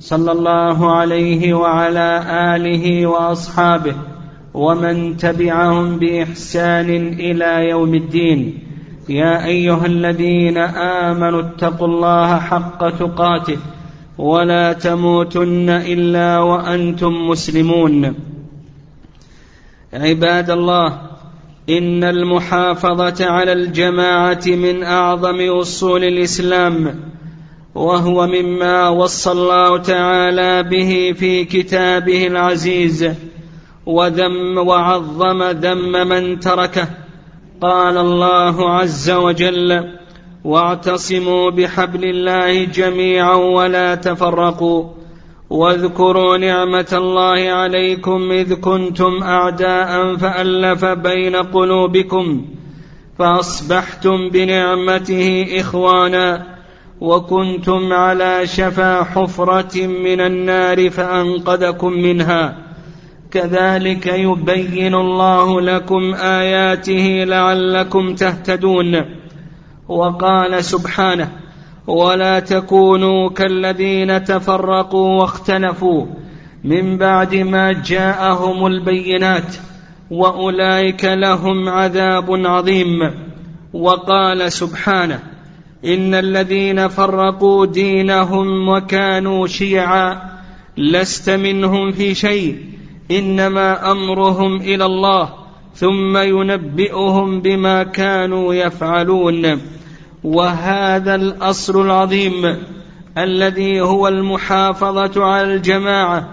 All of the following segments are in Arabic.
صلى الله عليه وعلى آله وأصحابه ومن تبعهم بإحسان إلى يوم الدين. يا أيها الذين آمنوا اتقوا الله حق تقاته ولا تموتن إلا وأنتم مسلمون. عباد الله إن المحافظة على الجماعة من أعظم أصول الإسلام وهو مما وصى الله تعالى به في كتابه العزيز. وذم وعظم ذم من تركه. قال الله عز وجل واعتصموا بحبل الله جميعا ولا تفرقوا. واذكروا نعمة الله عليكم إذ كنتم أعداء فألف بين قلوبكم. فأصبحتم بنعمته إخوانا. وكنتم على شفا حفرة من النار فأنقذكم منها. كذلك يبين الله لكم آياته لعلكم تهتدون. وقال سبحانه ولا تكونوا كالذين تفرقوا واختلفوا. من بعد ما جاءهم البينات وأولئك لهم عذاب عظيم. وقال سبحانه إن الذين فرقوا دينهم وكانوا شيعا لست منهم في شيء إنما أمرهم إلى الله ثم ينبئهم بما كانوا يفعلون. وهذا الأصل العظيم الذي هو المحافظة على الجماعة.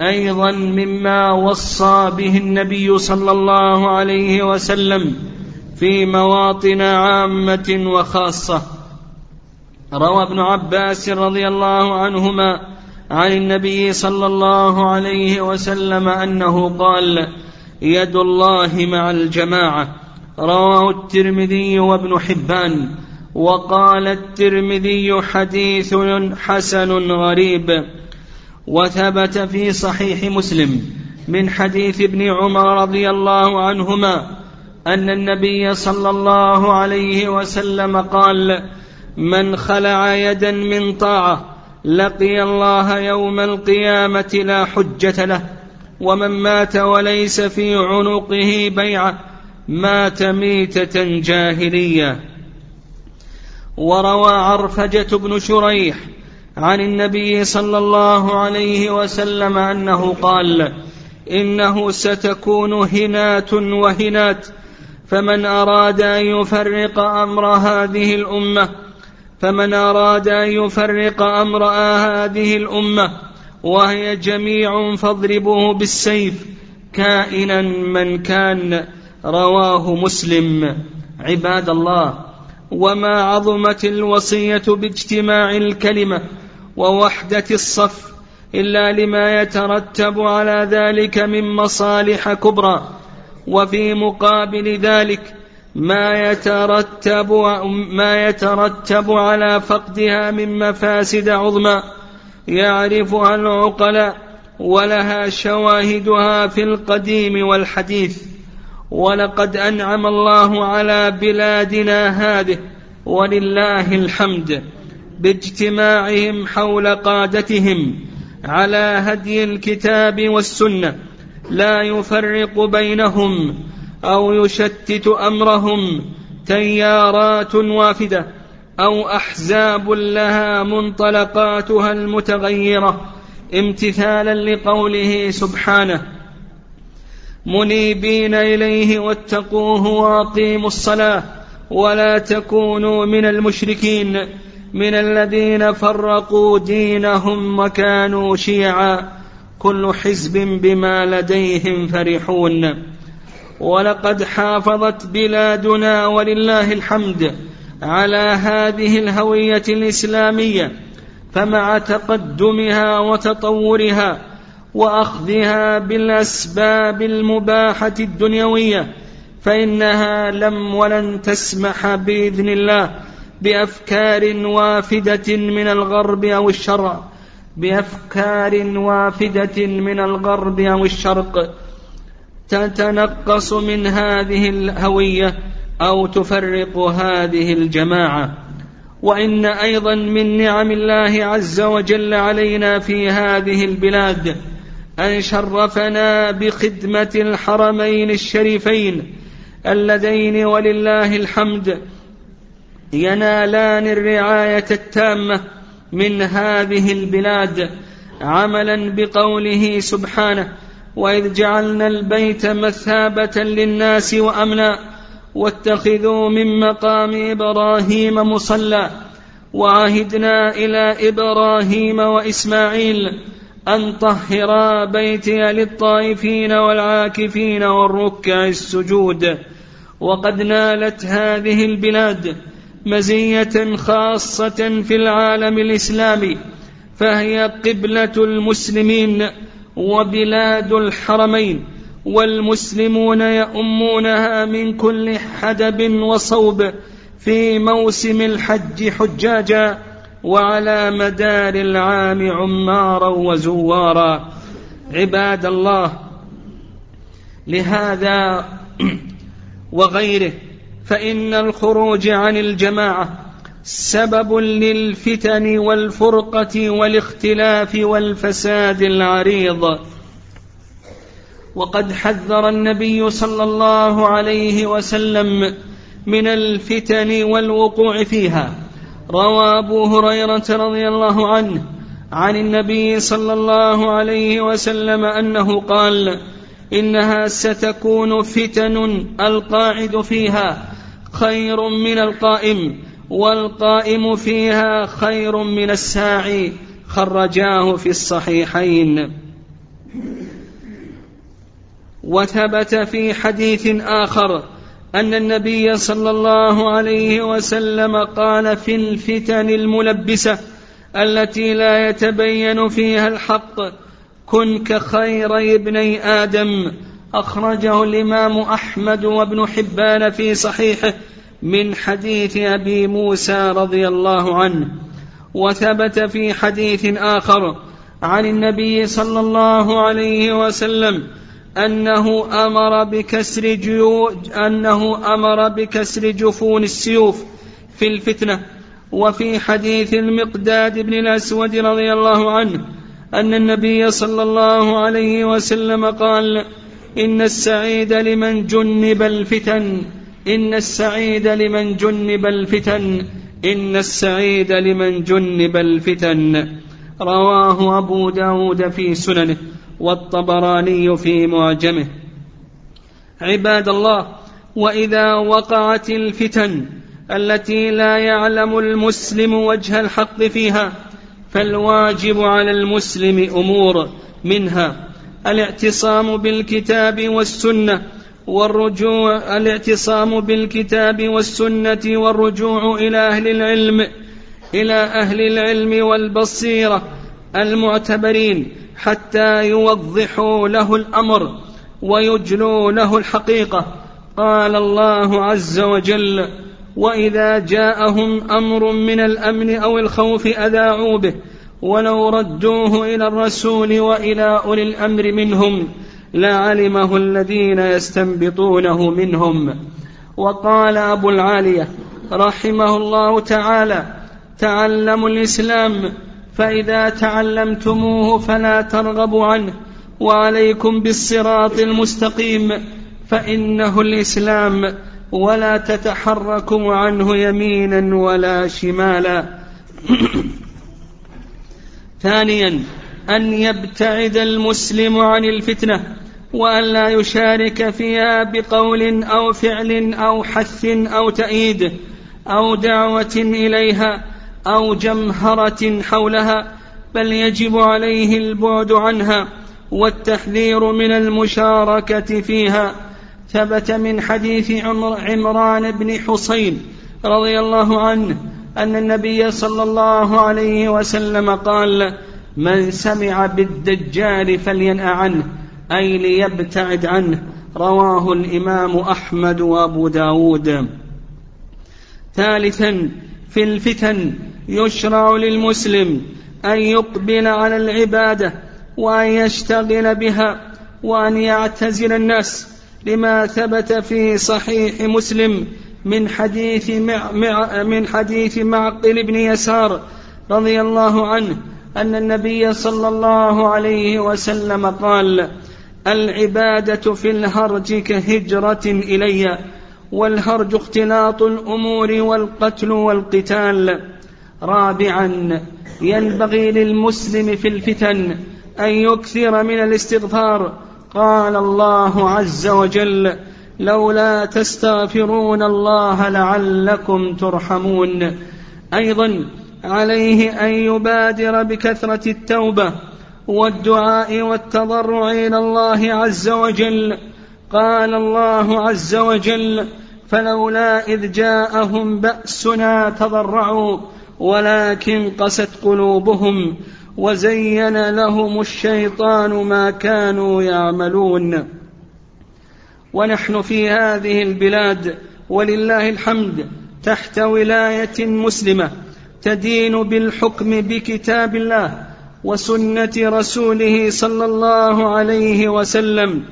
أيضا مما وصى به النبي صلى الله عليه وسلم في مواطن عامة وخاصة. روى ابن عباس رضي الله عنهما عن النبي صلى الله عليه وسلم أنه قال يد الله مع الجماعة. رواه الترمذي وابن حبان. وقال الترمذي حديث حسن غريب. وثبت في صحيح مسلم من حديث ابن عمر رضي الله عنهما أن النبي صلى الله عليه وسلم قال من خلع يدا من طاعة لقي الله يوم القيامة لا حجة له ومن مات وليس في عنقه بيعة مات ميتة جاهلية. وروى عرفجة بن شريح عن النبي صلى الله عليه وسلم أنه قال إنه ستكون هنات وهنات فمن أراد أن يفرق أمر هذه الأمة فمن أراد أن يفرق أمر هذه الأمة وهي جميع فاضربوه بالسيف كائنا من كان رواه مسلم. عباد الله وما عظمت الوصية باجتماع الكلمة ووحدة الصف إلا لما يترتب على ذلك من مصالح كبرى وفي مقابل ذلك ما يترتب ما يترتب على فقدها من مفاسد عظمى. يعرفها العقلاء ولها شواهدها في القديم والحديث. ولقد أنعم الله على بلادنا هذه ولله الحمد باجتماعهم حول قادتهم على هدي الكتاب والسنة. لا يفرق بينهم أو يشتت أمرهم تيارات وافدة أو أحزاب لها منطلقاتها المتغيرة امتثالا لقوله سبحانه منيبين إليه واتقوه وأقيموا الصلاة ولا تكونوا من المشركين من الذين فرقوا دينهم وكانوا شيعا كل حزب بما لديهم فرحون ولقد حافظت بلادنا ولله الحمد على هذه الهوية الإسلامية فمع تقدمها وتطورها وأخذها بالأسباب المباحة الدنيوية فإنها لم ولن تسمح بإذن الله بأفكار وافدة من الغرب أو الشرع بأفكار وافدة من الغرب أو الشرق تتنقص من هذه الهوية أو تفرق هذه الجماعة. وإن أيضا من نعم الله عز وجل علينا في هذه البلاد أن شرفنا بخدمة الحرمين الشريفين اللذين ولله الحمد ينالان الرعاية التامة من هذه البلاد عملا بقوله سبحانه وإذ جعلنا البيت مثابة للناس وأمنا واتخذوا من مقام إبراهيم مصلى وعهدنا إلى إبراهيم وإسماعيل أن طهرا بيتي للطائفين والعاكفين والركع السجود. وقد نالت هذه البلاد مزية خاصة في العالم الإسلامي فهي قبلة المسلمين وبلاد الحرمين والمسلمون يؤمونها من كل حدب وصوب في موسم الحج حجاجا وعلى مدار العام عمارا وزوارا. عباد الله لهذا وغيره فإن الخروج عن الجماعة سبب للفتن والفرقة والاختلاف والفساد العريض. وقد حذر النبي صلى الله عليه وسلم من الفتن والوقوع فيها. روى أبو هريرة رضي الله عنه عن النبي صلى الله عليه وسلم أنه قال إنها ستكون فتن القاعد فيها خير من القائم. والقائم فيها خير من الساعي خرجاه في الصحيحين. وثبت في حديث آخر أن النبي صلى الله عليه وسلم قال في الفتن الملبسة التي لا يتبين فيها الحق كن كخيري ابني آدم أخرجه الإمام أحمد وابن حبان في صحيحه. من حديث أبي موسى رضي الله عنه وثبت في حديث آخر عن النبي صلى الله عليه وسلم أنه أمر بكسر جيو أنه أمر بكسر جفون السيوف في الفتنة. وفي حديث المقداد بن الأسود رضي الله عنه أن النبي صلى الله عليه وسلم قال إن السعيد لمن جنب الفتن. إن السعيد لمن جنب الفتن إن السعيد لمن جنب الفتن. رواه أبو داود في سننه والطبراني في معجمه. عباد الله وإذا وقعت الفتن التي لا يعلم المسلم وجه الحق فيها فالواجب على المسلم أمور منها الاعتصام بالكتاب والسنة والرجوع الاعتصام بالكتاب والسنة والرجوع إلى أهل العلم إلى أهل العلم والبصيرة المعتبرين حتى يوضحوا له الأمر ويجلوا له الحقيقة. قال الله عز وجل وإذا جاءهم أمر من الأمن أو الخوف أذاعوا به ولو ردوه إلى الرسول وإلى أولي الأمر منهم. لعلمه الذين يستنبطونه منهم. وقال أبو العالية رحمه الله تعالى تعلموا الإسلام فإذا تعلمتموه فلا ترغبوا عنه وعليكم بالصراط المستقيم فإنه الإسلام ولا تتحركوا عنه يمينا ولا شمالا. ثانيا أن يبتعد المسلم عن الفتنة وأن لا يشارك فيها بقول أو فعل أو حث أو تأييد أو دعوة إليها أو جمهرة حولها بل يجب عليه البعد عنها والتحذير من المشاركة فيها. ثبت من حديث عمران بن حصين رضي الله عنه أن النبي صلى الله عليه وسلم قال من سمع بالدجال فلينأ عنه أي ليبتعد عنه. رواه الإمام أحمد وأبو داود. ثالثا في الفتن يشرع للمسلم أن يقبل على العبادة وأن يشتغل بها وأن يعتزل الناس لما ثبت في صحيح مسلم من حديث مع مع من حديث معقل بن يسار رضي الله عنه أن النبي صلى الله عليه وسلم قال العبادة في الهرج كهجرة إلي والهرج اختلاط الأمور والقتل والقتال. رابعا ينبغي للمسلم في الفتن أن يكثر من الاستغفار. قال الله عز وجل لولا تستغفرون الله لعلكم ترحمون. أيضا عليه أن يبادر بكثرة التوبة والدعاء والتضرع إلى الله عز وجل. قال الله عز وجل فلولا إذ جاءهم بأسنا تضرعوا ولكن قست قلوبهم وزين لهم الشيطان ما كانوا يعملون. ونحن في هذه البلاد ولله الحمد تحت ولاية مسلمة تدين بالحكم بكتاب الله وسنة رسوله صلى الله عليه وسلم.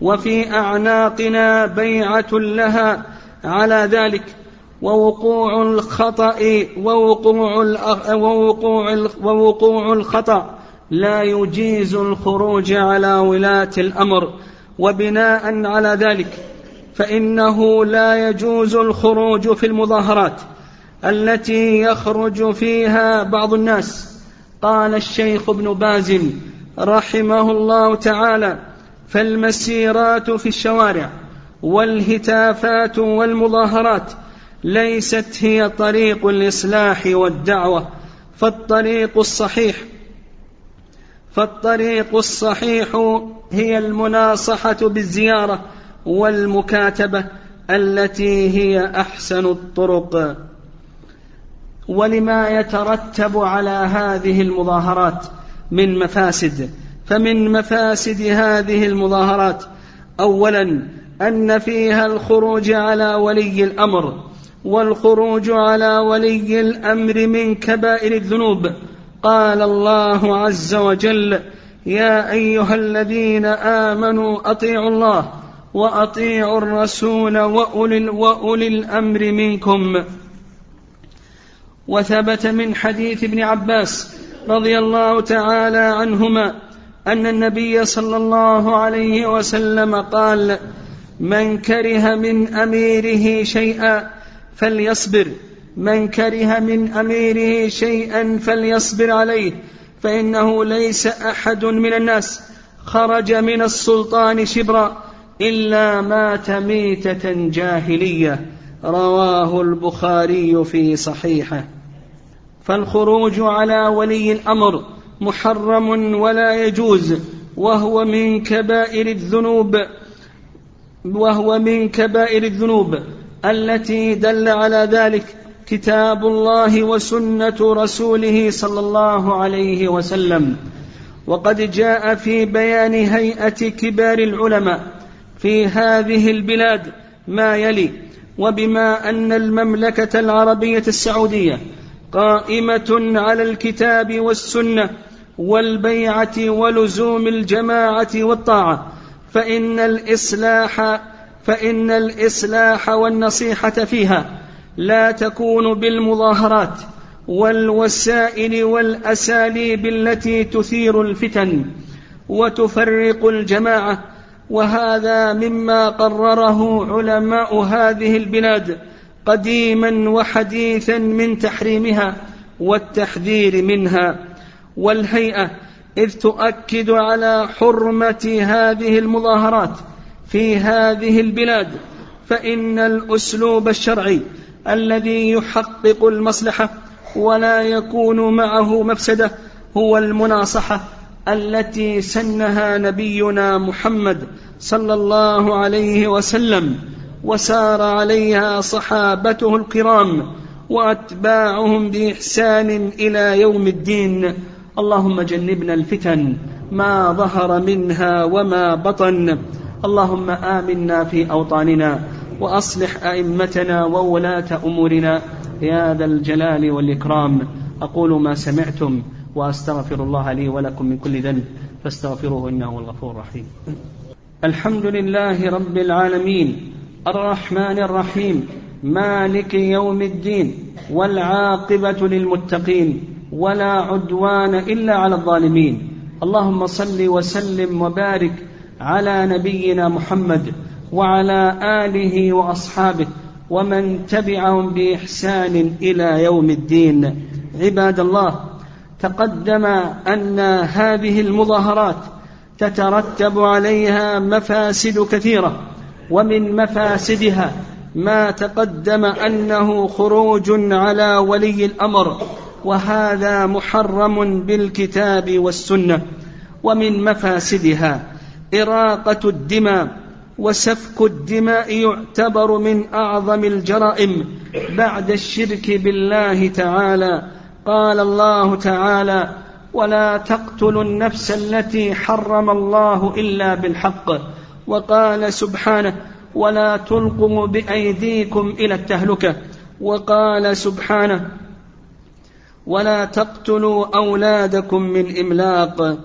وفي أعناقنا بيعة لها على ذلك ووقوع الخطأ ووقوع ووقوع ووقوع الخطأ لا يجيز الخروج على ولاة الأمر. وبناء على ذلك فإنه لا يجوز الخروج في المظاهرات. التي يخرج فيها بعض الناس. قال الشيخ ابن باز رحمه الله تعالى فالمسيرات في الشوارع والهتافات والمظاهرات ليست هي طريق الإصلاح والدعوة فالطريق الصحيح فالطريق الصحيح هي المناصحة بالزيارة والمكاتبة التي هي أحسن الطرق. ولما يترتب على هذه المظاهرات من مفاسد فمن مفاسد هذه المظاهرات اولا أن فيها الخروج على ولي الأمر والخروج على ولي الأمر من كبائر الذنوب. قال الله عز وجل يا أيها الذين آمنوا أطيعوا الله وأطيعوا الرسول وأولي, وأولي الأمر منكم. وثبت من حديث ابن عباس رضي الله تعالى عنهما أن النبي صلى الله عليه وسلم قال من كره من أميره شيئا فليصبر من كره من أميره شيئا فليصبر عليه فإنه ليس أحد من الناس خرج من السلطان شبرا إلا مات ميتة جاهلية. رواه البخاري في صحيحه. فالخروج على ولي الأمر محرم ولا يجوز وهو من كبائر الذنوب وهو من كبائر الذنوب التي دل على ذلك كتاب الله وسنة رسوله صلى الله عليه وسلم. وقد جاء في بيان هيئة كبار العلماء في هذه البلاد ما يلي وبما أن المملكة العربية السعودية قائمة على الكتاب والسنة والبيعة ولزوم الجماعة والطاعة فإن الإصلاح فإن الإصلاح والنصيحة فيها لا تكون بالمظاهرات والوسائل والأساليب التي تثير الفتن وتفرق الجماعة وهذا مما قرره علماء هذه البلاد قديما وحديثا من تحريمها والتحذير منها. والهيئة إذ تؤكد على حرمة هذه المظاهرات في هذه البلاد فإن الأسلوب الشرعي الذي يحقق المصلحة ولا يكون معه مفسدة هو المناصحة التي سنها نبينا محمد صلى الله عليه وسلم وسار عليها صحابته الكرام وأتباعهم بإحسان إلى يوم الدين. اللهم جنبنا الفتن ما ظهر منها وما بطن. اللهم آمنا في أوطاننا وأصلح أئمتنا وولاة أمورنا. يا ذا الجلال والإكرام. أقول ما سمعتم. واستغفر الله لي ولكم من كل ذنب فاستغفروه إنه هو الغفور الرحيم. الحمد لله رب العالمين الرحمن الرحيم مالك يوم الدين والعاقبة للمتقين ولا عدوان إلا على الظالمين. اللهم صل وسلم وبارك على نبينا محمد وعلى آله وأصحابه ومن تبعهم بإحسان إلى يوم الدين. عباد الله تقدم أن هذه المظاهرات تترتب عليها مفاسد كثيرة ومن مفاسدها ما تقدم أنه خروج على ولي الأمر وهذا محرم بالكتاب والسنة. ومن مفاسدها إراقة الدماء وسفك الدماء يعتبر من أعظم الجرائم بعد الشرك بالله تعالى قال الله تعالى ولا تقتلوا النفس التي حرم الله إلا بالحق. وقال سبحانه ولا تلقوا بأيديكم إلى التهلكة. وقال سبحانه ولا تقتلوا أولادكم من إملاق.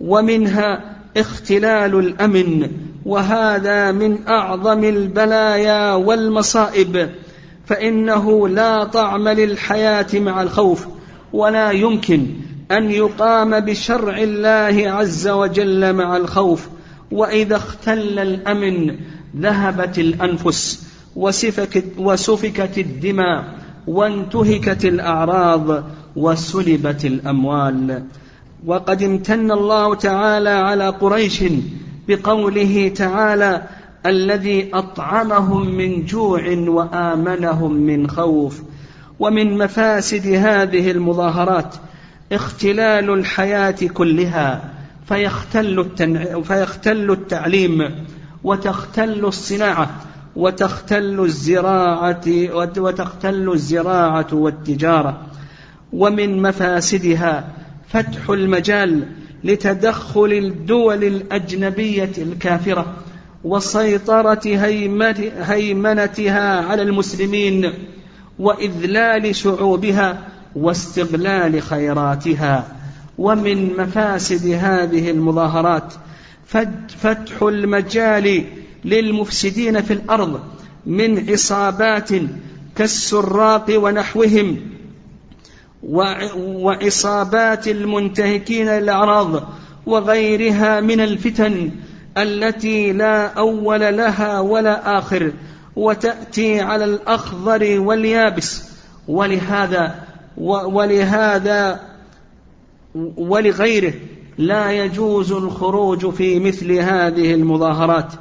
ومنها اختلال الأمن. وهذا من أعظم البلايا والمصائب. فإنه لا طعم للحياة مع الخوف ولا يمكن أن يقام بشرع الله عز وجل مع الخوف. وإذا اختل الأمن ذهبت الأنفس وسفكت, وسفكت الدماء وانتهكت الأعراض وسلبت الأموال. وقد امتن الله تعالى على قريش بقوله تعالى الذي أطعمهم من جوع وآمنهم من خوف ومن مفاسد هذه المظاهرات اختلال الحياة كلها فيختل, التنع... فيختل التعليم وتختل الصناعة وتختل الزراعة وتختل الزراعة والتجارة. ومن مفاسدها فتح المجال لتدخل الدول الأجنبية الكافرة. وسيطرة هيمنتها على المسلمين وإذلال شعوبها واستغلال خيراتها ومن مفاسد هذه المظاهرات فتح المجال للمفسدين في الأرض من عصابات كالسراق ونحوهم وعصابات المنتهكين الاعراض وغيرها من الفتن التي لا أول لها ولا آخر وتأتي على الأخضر واليابس. ولهذا ولهذا ولغيره لا يجوز الخروج في مثل هذه المظاهرات.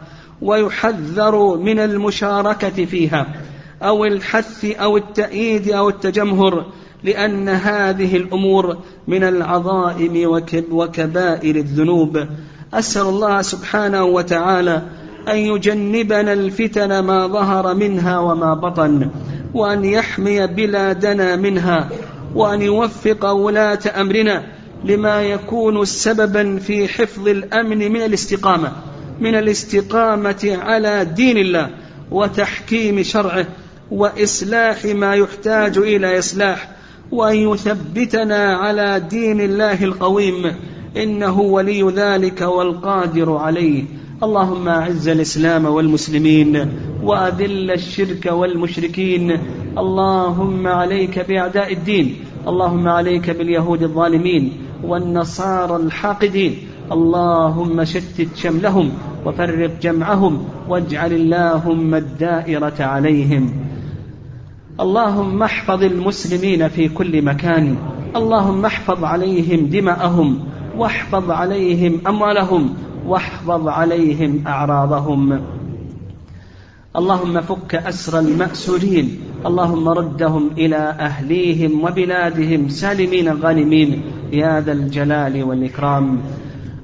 ويحذر من المشاركة فيها أو الحث أو التأييد أو التجمهر لأن هذه الأمور من العظائم وكبائر الذنوب. أسأل الله سبحانه وتعالى أن يجنبنا الفتن ما ظهر منها وما بطن وأن يحمي بلادنا منها وأن يوفق ولاة أمرنا لما يكون سببا في حفظ الأمن من الاستقامة من الاستقامة على دين الله وتحكيم شرعه وإصلاح ما يحتاج إلى إصلاح وأن يثبتنا على دين الله القويم. إنه ولي ذلك والقادر عليه. اللهم أعز الإسلام والمسلمين وأذل الشرك والمشركين. اللهم عليك بأعداء الدين. اللهم عليك باليهود الظالمين والنصارى الحاقدين. اللهم شتت شملهم وفرق جمعهم واجعل اللهم الدائرة عليهم. اللهم احفظ المسلمين في كل مكان. اللهم احفظ عليهم دماءهم. واحفظ عليهم أموالهم واحفظ عليهم أعراضهم. اللهم فك أسر المأسورين اللهم ردهم إلى أهليهم وبلادهم سالمين غانمين. يا ذا الجلال والإكرام.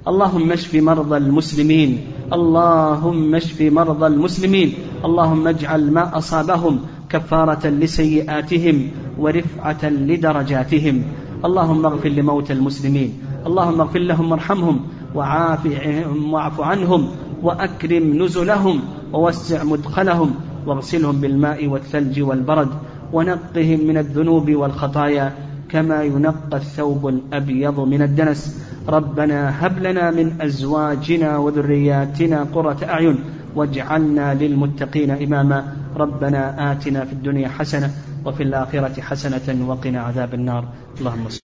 اللهم اشف مرضى المسلمين اللهم اشف مرضى المسلمين. اللهم اجعل ما أصابهم كفارة لسيئاتهم ورفعة لدرجاتهم. اللهم اغفر لموتى المسلمين. اللهم اغفر لهم وارحمهم واعف عنهم وأكرم نزلهم ووسع مدخلهم واغسلهم بالماء والثلج والبرد ونقهم من الذنوب والخطايا كما ينقى الثوب الأبيض من الدنس. ربنا هب لنا من أزواجنا وذرياتنا قرة أعين واجعلنا للمتقين إماما. ربنا آتنا في الدنيا حسنة وفي الآخرة حسنة وقنا عذاب النار. اللهم صل